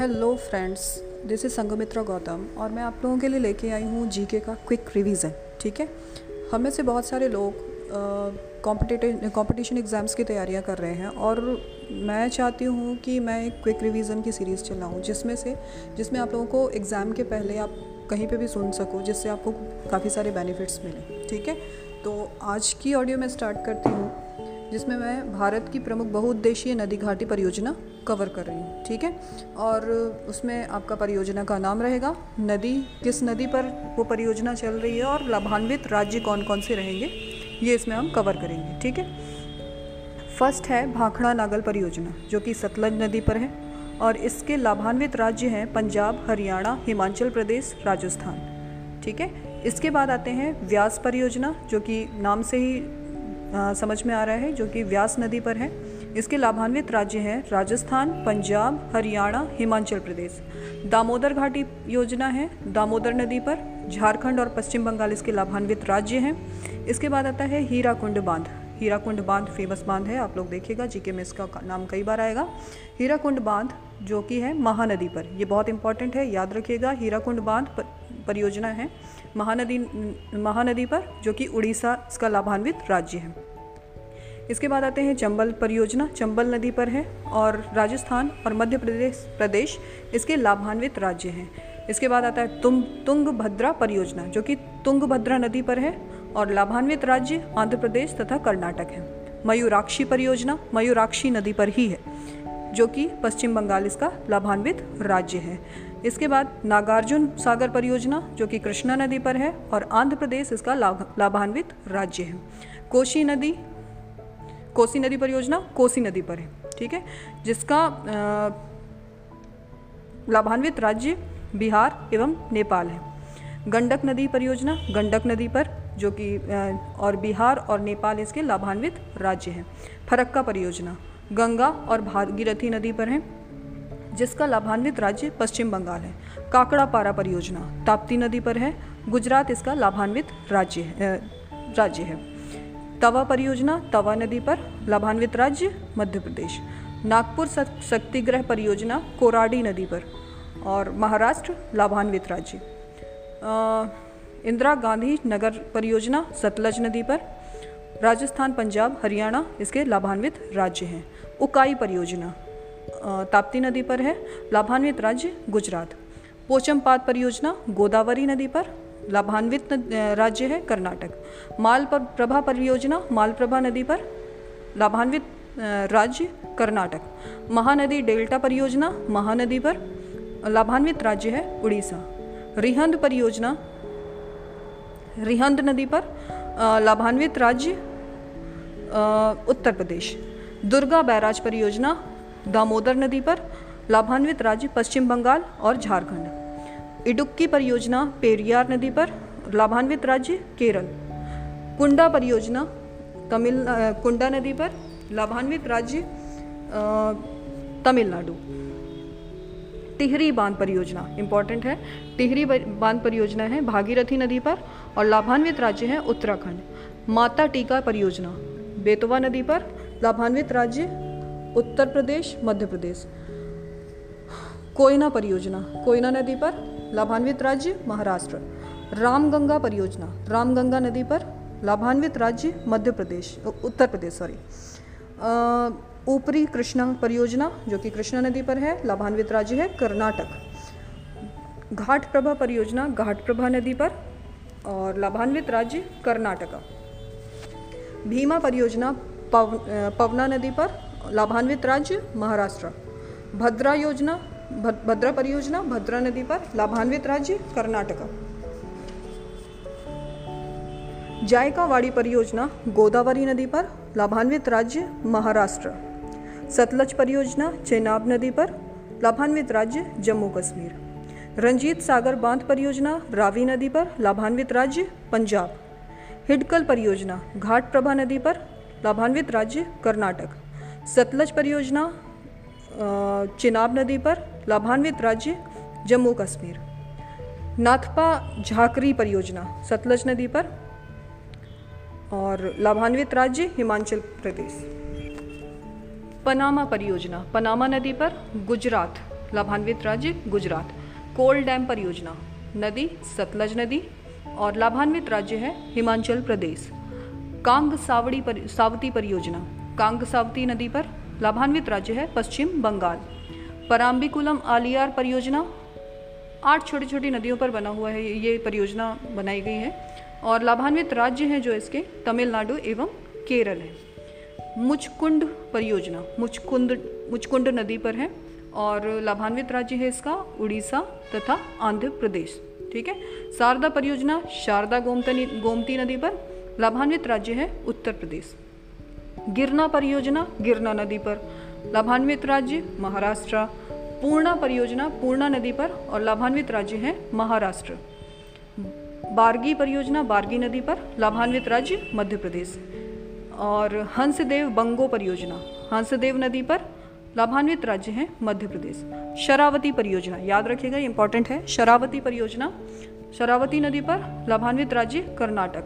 Hello friends this is Sanghamitra Gautam और मैं आप लोगों के लिए लेके आई हूँ जीके का क्विक रिवीजन ठीक है? हम में से बहुत सारे लोग कॉम्पिटिटिव कॉम्पिटिशन एग्ज़ाम्स की तैयारियाँ कर रहे हैं और मैं चाहती हूँ कि मैं एक क्विक रिवीजन की सीरीज़ चलाऊँ, जिसमें से, जिसमें आप लोगों को एग्ज़ाम के पहले आप कहीं पे भी सुन सको, जिससे आपको काफ़ी सारे बेनिफिट्स मिले, ठीक है? तो आज की ऑडियो मैं स्टार्ट करती हूँ, जिसमें मैं भारत की प्रमुख बहुउद्देशीय नदी घाटी परियोजना कवर कर रही हूँ ठीक है? और उसमें आपका परियोजना का नाम रहेगा नदी किस नदी पर वो परियोजना चल रही है और लाभान्वित राज्य कौन कौन से रहेंगे ये इसमें हम कवर करेंगे ठीक है? फ़र्स्ट है भाखड़ा नागल परियोजना जो कि सतलज नदी पर है और इसके लाभान्वित राज्य हैं पंजाब हरियाणा हिमाचल प्रदेश राजस्थान ठीक है? इसके बाद आते हैं व्यास परियोजना जो कि नाम से ही आ, समझ में आ रहा है जो कि व्यास नदी पर है। इसके लाभान्वित राज्य हैं राजस्थान, पंजाब, हरियाणा, हिमाचल प्रदेश। दामोदर घाटी योजना है। दामोदर नदी पर झारखंड और पश्चिम बंगाल इसके लाभान्वित राज्य हैं। इसके बाद आता है हीराकुंड बाँध। हीराकुंड बाँध फ़ेमस बाँध है। आप लोग देखिएगा, जीके में इसका नाम कई बार आएगा। हीराकुंड बाँध जो कि है महानदी पर, ये बहुत इंपॉर्टेंट है। याद रखिएगा, हीराकुंड बाँध परियोजना है। महानदी महानदी पर जो कि उड़ीसा इसका लाभान्वित राज्य है। इसके बाद आते हैं चंबल परियोजना। चंबल नदी पर है और राजस्थान और मध्य प्रदेश प्रदेश इसके लाभान्वित राज्य हैं। इसके बाद आता है तुम तुंग तुंगभद्रा परियोजना, जो कि तुंगभद्रा नदी पर है और लाभान्वित राज्य आंध्र प्रदेश तथा कर्नाटक है। मयूराक्षी परियोजना मयूराक्षी नदी पर ही है, जो कि पश्चिम बंगाल इसका लाभान्वित राज्य है। इसके बाद नागार्जुन सागर परियोजना, जो कि कृष्णा नदी पर है और आंध्र प्रदेश इसका लाभान्वित राज्य है। कोशी नदी कोसी नदी परियोजना कोसी नदी पर है, ठीक है? जिसका लाभान्वित राज्य बिहार एवं नेपाल है। गंडक नदी परियोजना गंडक नदी पर, जो कि और बिहार और नेपाल इसके लाभान्वित राज्य हैं। फरक्का परियोजना गंगा और भागीरथी नदी पर है, जिसका लाभान्वित राज्य पश्चिम बंगाल है। काकड़ा पारा परियोजना ताप्ती नदी पर है, गुजरात इसका लाभान्वित राज्य है राज्य है। तवा परियोजना, तवा नदी पर, लाभान्वित राज्य मध्य प्रदेश नागपुर शक्तिग्रह परियोजना, कोराडी नदी पर और महाराष्ट्र, लाभान्वित राज्य। इंदिरा गांधी नगर परियोजना, सतलज नदी पर, राजस्थान, पंजाब, हरियाणा, इसके लाभान्वित राज्य हैं। उकाई परियोजना ताप्ती नदी पर है, लाभान्वित राज्य, गुजरात। पोचमपात परियोजना, गोदावरी नदी पर लाभान्वित राज्य है कर्नाटक। माल पर प्रभा परियोजना, मालप्रभा नदी पर लाभान्वित राज्य कर्नाटक। महानदी डेल्टा परियोजना, महानदी पर लाभान्वित राज्य है उड़ीसा। रिहंद परियोजना, रिहंद नदी पर लाभान्वित राज्य उत्तर प्रदेश। दुर्गा बैराज परियोजना, दामोदर नदी पर लाभान्वित राज्य पश्चिम बंगाल और झारखंड। इडुक्की परियोजना पेरियार नदी पर, लाभान्वित राज्य केरल। कुंडा परियोजना तमिल कुंडा नदी पर, लाभान्वित राज्य तमिलनाडु। टिहरी बाँध परियोजना इंपॉर्टेंट है। टिहरी बाँध परियोजना है भागीरथी नदी पर और लाभान्वित राज्य है उत्तराखंड। माता टीका परियोजना बेतवा नदी पर, लाभान्वित राज्य उत्तर प्रदेश, मध्य प्रदेश। कोयना परियोजना कोयना नदी पर लाभान्वित राज्य महाराष्ट्र। रामगंगा परियोजना। रामगंगा नदी पर लाभान्वित राज्य मध्य प्रदेश, उत्तर प्रदेश सॉरी ऊपरी कृष्णा परियोजना, जो कि कृष्णा नदी पर है, लाभान्वित राज्य है कर्नाटक। घाट प्रभा परियोजना घाट प्रभा नदी पर, और लाभान्वित राज्य कर्नाटका। भीमा परियोजना, पव पवना नदी पर, लाभान्वित राज्य महाराष्ट्र। भद्रा योजना भद्रा परियोजना, भद्रा नदी पर, लाभान्वित राज्य, कर्नाटक। जायकावाड़ी परियोजना, गोदावरी नदी पर, लाभान्वित राज्य, महाराष्ट्र। सतलज परियोजना, चेनाब नदी पर, लाभान्वित राज्य, जम्मू कश्मीर। रंजीत सागर बाँध परियोजना, रावी नदी पर, लाभान्वित राज्य, पंजाब। हिडकल परियोजना, घाट प्रभा नदी पर, लाभान्वित राज्य, कर्नाटक। सतलज परियोजना चिनाब नदी पर लाभान्वित राज्य जम्मू कश्मीर। नाथपा झाकरी परियोजना सतलज नदी पर। और लाभान्वित राज्य हिमाचल प्रदेश। पनामा परियोजना पनामा नदी पर गुजरात। लाभान्वित राज्य गुजरात। कोल डैम परियोजना नदी सतलज नदी। और लाभान्वित राज्य है हिमाचल प्रदेश। कांग सावड़ी पर, सावती परियोजना कांग सावती नदी पर लाभान्वित राज्य है पश्चिम बंगाल। पराम्बिकुलम आलियार परियोजना। आठ छोटी छोटी नदियों पर बना हुआ है, ये परियोजना बनाई गई है। और लाभान्वित राज्य हैं जो इसके, तमिलनाडु एवं केरल है। मुचकुंड परियोजना मुचकुंड मुचकुंड नदी पर है। और लाभान्वित राज्य है इसका, उड़ीसा तथा आंध्र प्रदेश। ठीक है? शारदा परियोजना, शारदा गोमती गोमती नदी पर। लाभान्वित राज्य है उत्तर प्रदेश। गिरना परियोजना, गिरना नदी पर। लाभान्वित राज्य महाराष्ट्र। पूर्णा परियोजना पूर्णा नदी पर और लाभान्वित राज्य है महाराष्ट्र। बारगी परियोजना बारगी नदी पर, लाभान्वित राज्य मध्य प्रदेश और हंसदेव बंगो परियोजना हंसदेव नदी पर, लाभान्वित राज्य है मध्य प्रदेश शरावती परियोजना, याद रखिएगा इंपॉर्टेंट है। शरावती परियोजना, शरावती नदी पर, लाभान्वित राज्य कर्नाटक।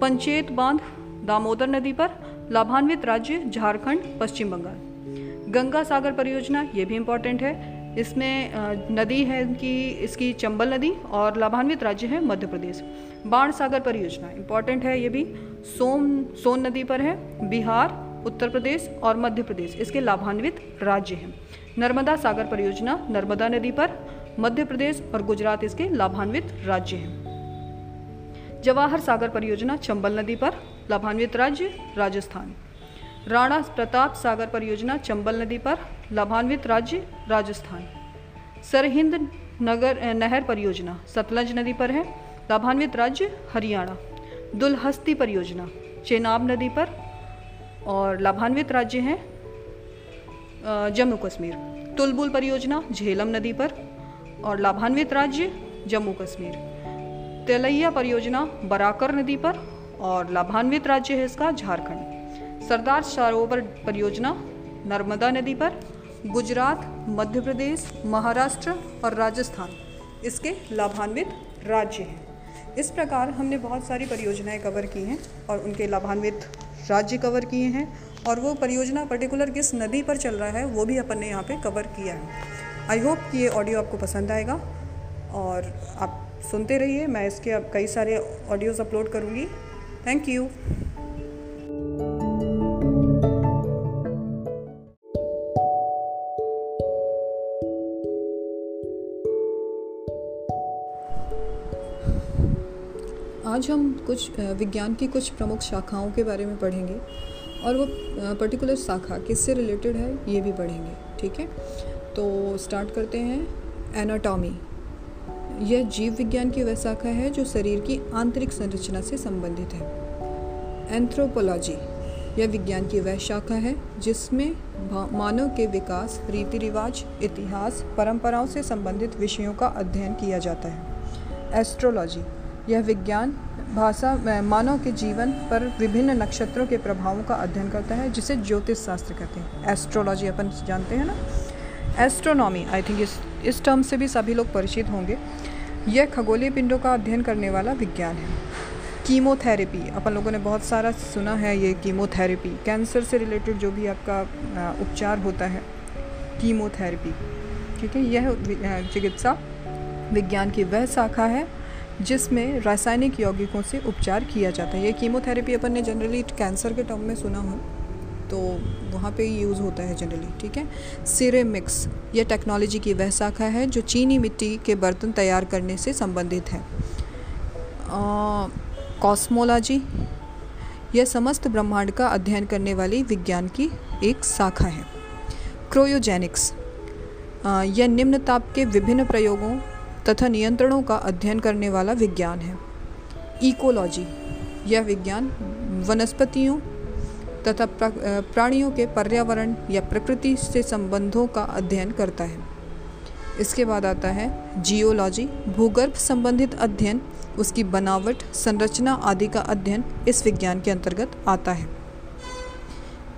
पंचेत बाँध, दामोदर नदी पर, लाभान्वित राज्य झारखंड, पश्चिम बंगाल। गंगा सागर परियोजना, ये भी इंपॉर्टेंट है। इसमें नदी है इनकी इसकी चंबल नदी और लाभान्वित राज्य है मध्य प्रदेश। बाण सागर परियोजना इंपॉर्टेंट है ये भी। सोम, सोन नदी पर है, बिहार, उत्तर प्रदेश और मध्य प्रदेश। इसके लाभान्वित राज्य हैं। नर्मदा सागर परियोजना नर्मदा नदी पर, मध्य प्रदेश और गुजरात इसके लाभान्वित राज्य हैं। जवाहर सागर परियोजना चंबल नदी पर, लाभान्वित राज्य, राजस्थान। राणा प्रताप सागर परियोजना चंबल नदी पर, लाभान्वित राज्य राजस्थान। सरहिंद नगर नहर परियोजना सतलज नदी पर है, लाभान्वित राज्य हरियाणा। दुलहस्ती परियोजना चेनाब नदी पर और लाभान्वित राज्य हैं जम्मू कश्मीर। तुलबुल परियोजना झेलम नदी पर और लाभान्वित राज्य जम्मू कश्मीर। तेलैया परियोजना बराकर नदी पर और लाभान्वित राज्य है इसका झारखंड। सरदार सरोवर परियोजना नर्मदा नदी पर, गुजरात, मध्य प्रदेश, महाराष्ट्र और राजस्थान। इसके लाभान्वित राज्य हैं। इस प्रकार हमने बहुत सारी परियोजनाएँ कवर की हैं और उनके लाभान्वित राज्य कवर किए हैं और वो परियोजना पर्टिकुलर किस नदी पर चल रहा है, वो भी अपन ने यहाँ पे कवर किया है। आई होप कि ये ऑडियो आपको पसंद आएगा और आप सुनते रहिए। मैं इसके अब कई सारे ऑडियोज़ अपलोड करूँगी। थैंक यू आज हम कुछ विज्ञान की कुछ प्रमुख शाखाओं के बारे में पढ़ेंगे और वो पर्टिकुलर शाखा किससे रिलेटेड है, ये भी पढ़ेंगे, ठीक है? तो स्टार्ट करते हैं. एनाटॉमी यह जीव विज्ञान की वह शाखा है जो शरीर की आंतरिक संरचना से संबंधित है. एंथ्रोपोलॉजी यह विज्ञान की वह शाखा है जिसमें मानव के विकास रीति रिवाज इतिहास, परंपराओं से संबंधित विषयों का अध्ययन किया जाता है. एस्ट्रोलॉजी यह विज्ञान भाषा मानव के जीवन पर विभिन्न नक्षत्रों के प्रभावों का अध्ययन करता है, जिसे ज्योतिष शास्त्र कहते हैं। एस्ट्रोलॉजी अपन जानते हैं ना? एस्ट्रोनॉमी आई थिंक इस इस टर्म से भी सभी लोग परिचित होंगे। यह खगोलीय पिंडों का अध्ययन करने वाला विज्ञान है। कीमोथेरेपी अपन लोगों ने बहुत सारा सुना है ये कीमोथेरेपी कैंसर से रिलेटेड जो भी आपका उपचार होता है कीमोथेरेपी ठीक है, यह चिकित्सा विज्ञान की वह शाखा है। जिसमें रासायनिक यौगिकों से उपचार किया जाता है। ये कीमोथेरेपी अपन ने जनरली कैंसर के टर्म में सुना हो तो वहाँ पे यूज़ होता है जनरली ठीक है? सिरेमिक्स ये टेक्नोलॉजी की वह शाखा है जो चीनी मिट्टी के बर्तन तैयार करने से संबंधित है। कॉस्मोलॉजी यह समस्त ब्रह्मांड का अध्ययन करने वाली विज्ञान की एक शाखा है। क्रोयोजेनिक्स यह निम्न ताप के विभिन्न प्रयोगों तथा नियंत्रणों का अध्ययन करने वाला विज्ञान है। इकोलॉजी, यह विज्ञान वनस्पतियों तथा प्राणियों के पर्यावरण या प्रकृति से संबंधों का अध्ययन करता है। इसके बाद आता है जियोलॉजी, भूगर्भ संबंधित अध्ययन, उसकी बनावट, संरचना आदि का अध्ययन इस विज्ञान के अंतर्गत आता है।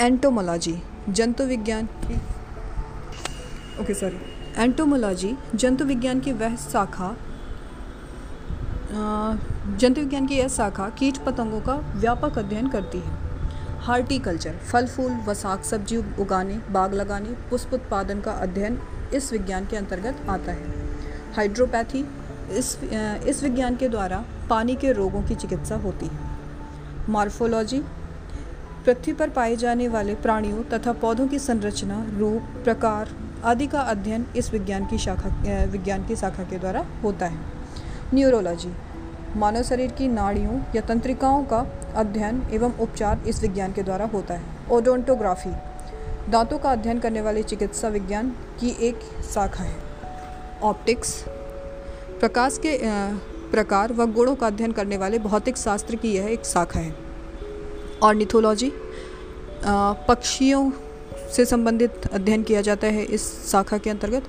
एंटोमोलॉजी, जंतु विज्ञान। Okay, sorry. एंटोमोलॉजी जंतु विज्ञान की वह शाखा जंतु विज्ञान की यह शाखा कीट पतंगों का व्यापक अध्ययन करती है। हार्टिकल्चर फल, फूल व साग सब्ज़ी उगाने, बाग लगाने, पुष्प उत्पादन का अध्ययन इस विज्ञान के अंतर्गत आता है। हाइड्रोपैथी इस इस विज्ञान के द्वारा पानी के रोगों की चिकित्सा होती है। मार्फोलॉजी पृथ्वी पर पाए जाने वाले प्राणियों तथा पौधों की संरचना, रूप, प्रकार आदि का अध्ययन इस विज्ञान की शाखा विज्ञान की शाखा के द्वारा होता है। न्यूरोलॉजी, मानव शरीर की नाड़ियों या तंत्रिकाओं का अध्ययन एवं उपचार इस विज्ञान के द्वारा होता है। ओडोंटोग्राफी, दांतों का अध्ययन करने वाले चिकित्सा विज्ञान की एक शाखा है। ऑप्टिक्स, प्रकाश के प्रकार व गुणों का अध्ययन करने वाले भौतिक शास्त्र की यह एक शाखा है। ऑर्निथोलॉजी पक्षियों से संबंधित अध्ययन किया जाता है इस शाखा के अंतर्गत?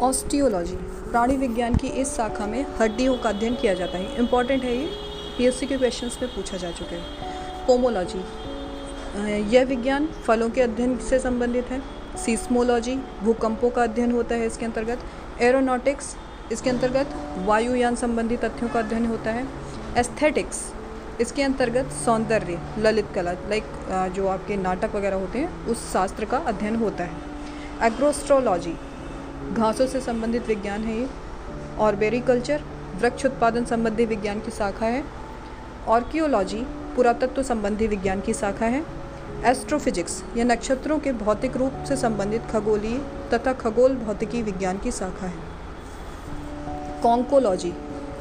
ऑस्टियोलॉजी, प्राणी विज्ञान की इस शाखा में हड्डियों का अध्ययन किया जाता है। इंपॉर्टेंट है ये, पीएससी के क्वेश्चंस में पूछा जा चुका है। पोमोलॉजी यह विज्ञान फलों के अध्ययन से संबंधित है। सीस्मोलॉजी, भूकंपों का अध्ययन होता है इसके अंतर्गत। एरोनॉटिक्स, इसके अंतर्गत वायुयान संबंधी तथ्यों का अध्ययन होता है। एस्थेटिक्स इसके अंतर्गत सौंदर्य, ललित कला लाइक जो आपके नाटक वगैरह होते हैं, उस शास्त्र का अध्ययन होता है। एग्रोस्ट्रोलॉजी घासों से संबंधित विज्ञान है ये, और बेरीकल्चर वृक्ष उत्पादन संबंधी विज्ञान की शाखा है। ऑर्कियोलॉजी पुरातत्व संबंधी विज्ञान की शाखा है। एस्ट्रोफिजिक्स यह नक्षत्रों के भौतिक रूप से संबंधित खगोलीय तथा खगोल भौतिकी विज्ञान की शाखा है। कॉन्कोलॉजी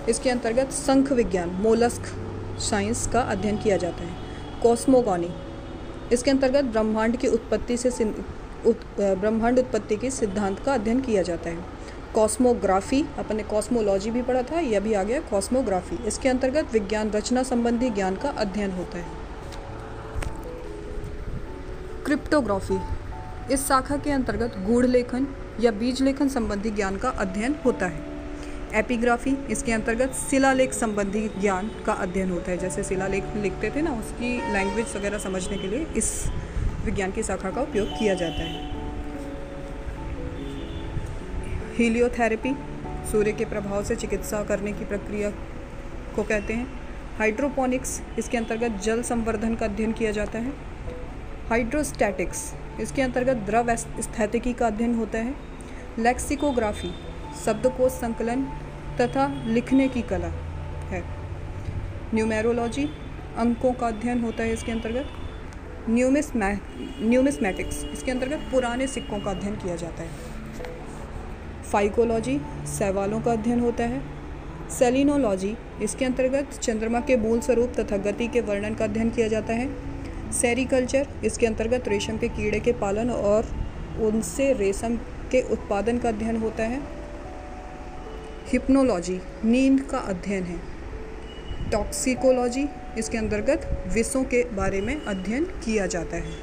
इसके अंतर्गत संख विज्ञान, मोलस्क साइंस का अध्ययन किया जाता है। कॉस्मोगोनी। इसके अंतर्गत ब्रह्मांड की उत्पत्ति से उत, ब्रह्मांड उत्पत्ति के सिद्धांत का अध्ययन किया जाता है। कॉस्मोग्राफी अपने कॉस्मोलॉजी भी पढ़ा था यह भी आ गया कॉस्मोग्राफी। इसके अंतर्गत विज्ञान रचना संबंधी ज्ञान का अध्ययन होता है। क्रिप्टोग्राफी। इस शाखा के अंतर्गत गूढ़ लेखन या बीज लेखन संबंधी ज्ञान का अध्ययन होता है। एपिग्राफी, इसके अंतर्गत शिलालेख संबंधी ज्ञान का अध्ययन होता है। जैसे शिलालेख लिखते थे ना, उसकी लैंग्वेज वगैरह समझने के लिए इस विज्ञान की शाखा का उपयोग किया जाता है। हीलियोथेरेपी सूर्य के प्रभाव से चिकित्सा करने की प्रक्रिया को कहते हैं। हाइड्रोपोनिक्स इसके अंतर्गत जल संवर्धन का अध्ययन किया जाता है। हाइड्रोस्टैटिक्स इसके अंतर्गत द्रव स्थैतिकी का अध्ययन होता है। लेक्सिकोग्राफी शब्दकोश संकलन तथा लिखने की कला है। न्यूमेरोलॉजी अंकों का अध्ययन होता है इसके अंतर्गत। न्यूमिस न्यूमिसमैटिक्स इसके अंतर्गत पुराने सिक्कों का अध्ययन किया जाता है। फाइकोलॉजी सवालों का अध्ययन होता है। सेलिनोलॉजी इसके अंतर्गत चंद्रमा के मूल स्वरूप तथा गति के वर्णन का अध्ययन किया जाता है। सेरिकल्चर इसके अंतर्गत रेशम के कीड़े के पालन और उनसे रेशम के उत्पादन का अध्ययन होता है। हिप्नोलॉजी, नींद का अध्ययन है। टॉक्सिकोलॉजी, इसके अंतर्गत विषों के बारे में अध्ययन किया जाता है।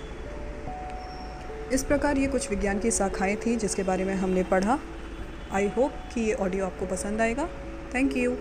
इस प्रकार ये कुछ विज्ञान की शाखाएँ थी जिसके बारे में हमने पढ़ा। आई होप कि ये ऑडियो आपको पसंद आएगा। Thank you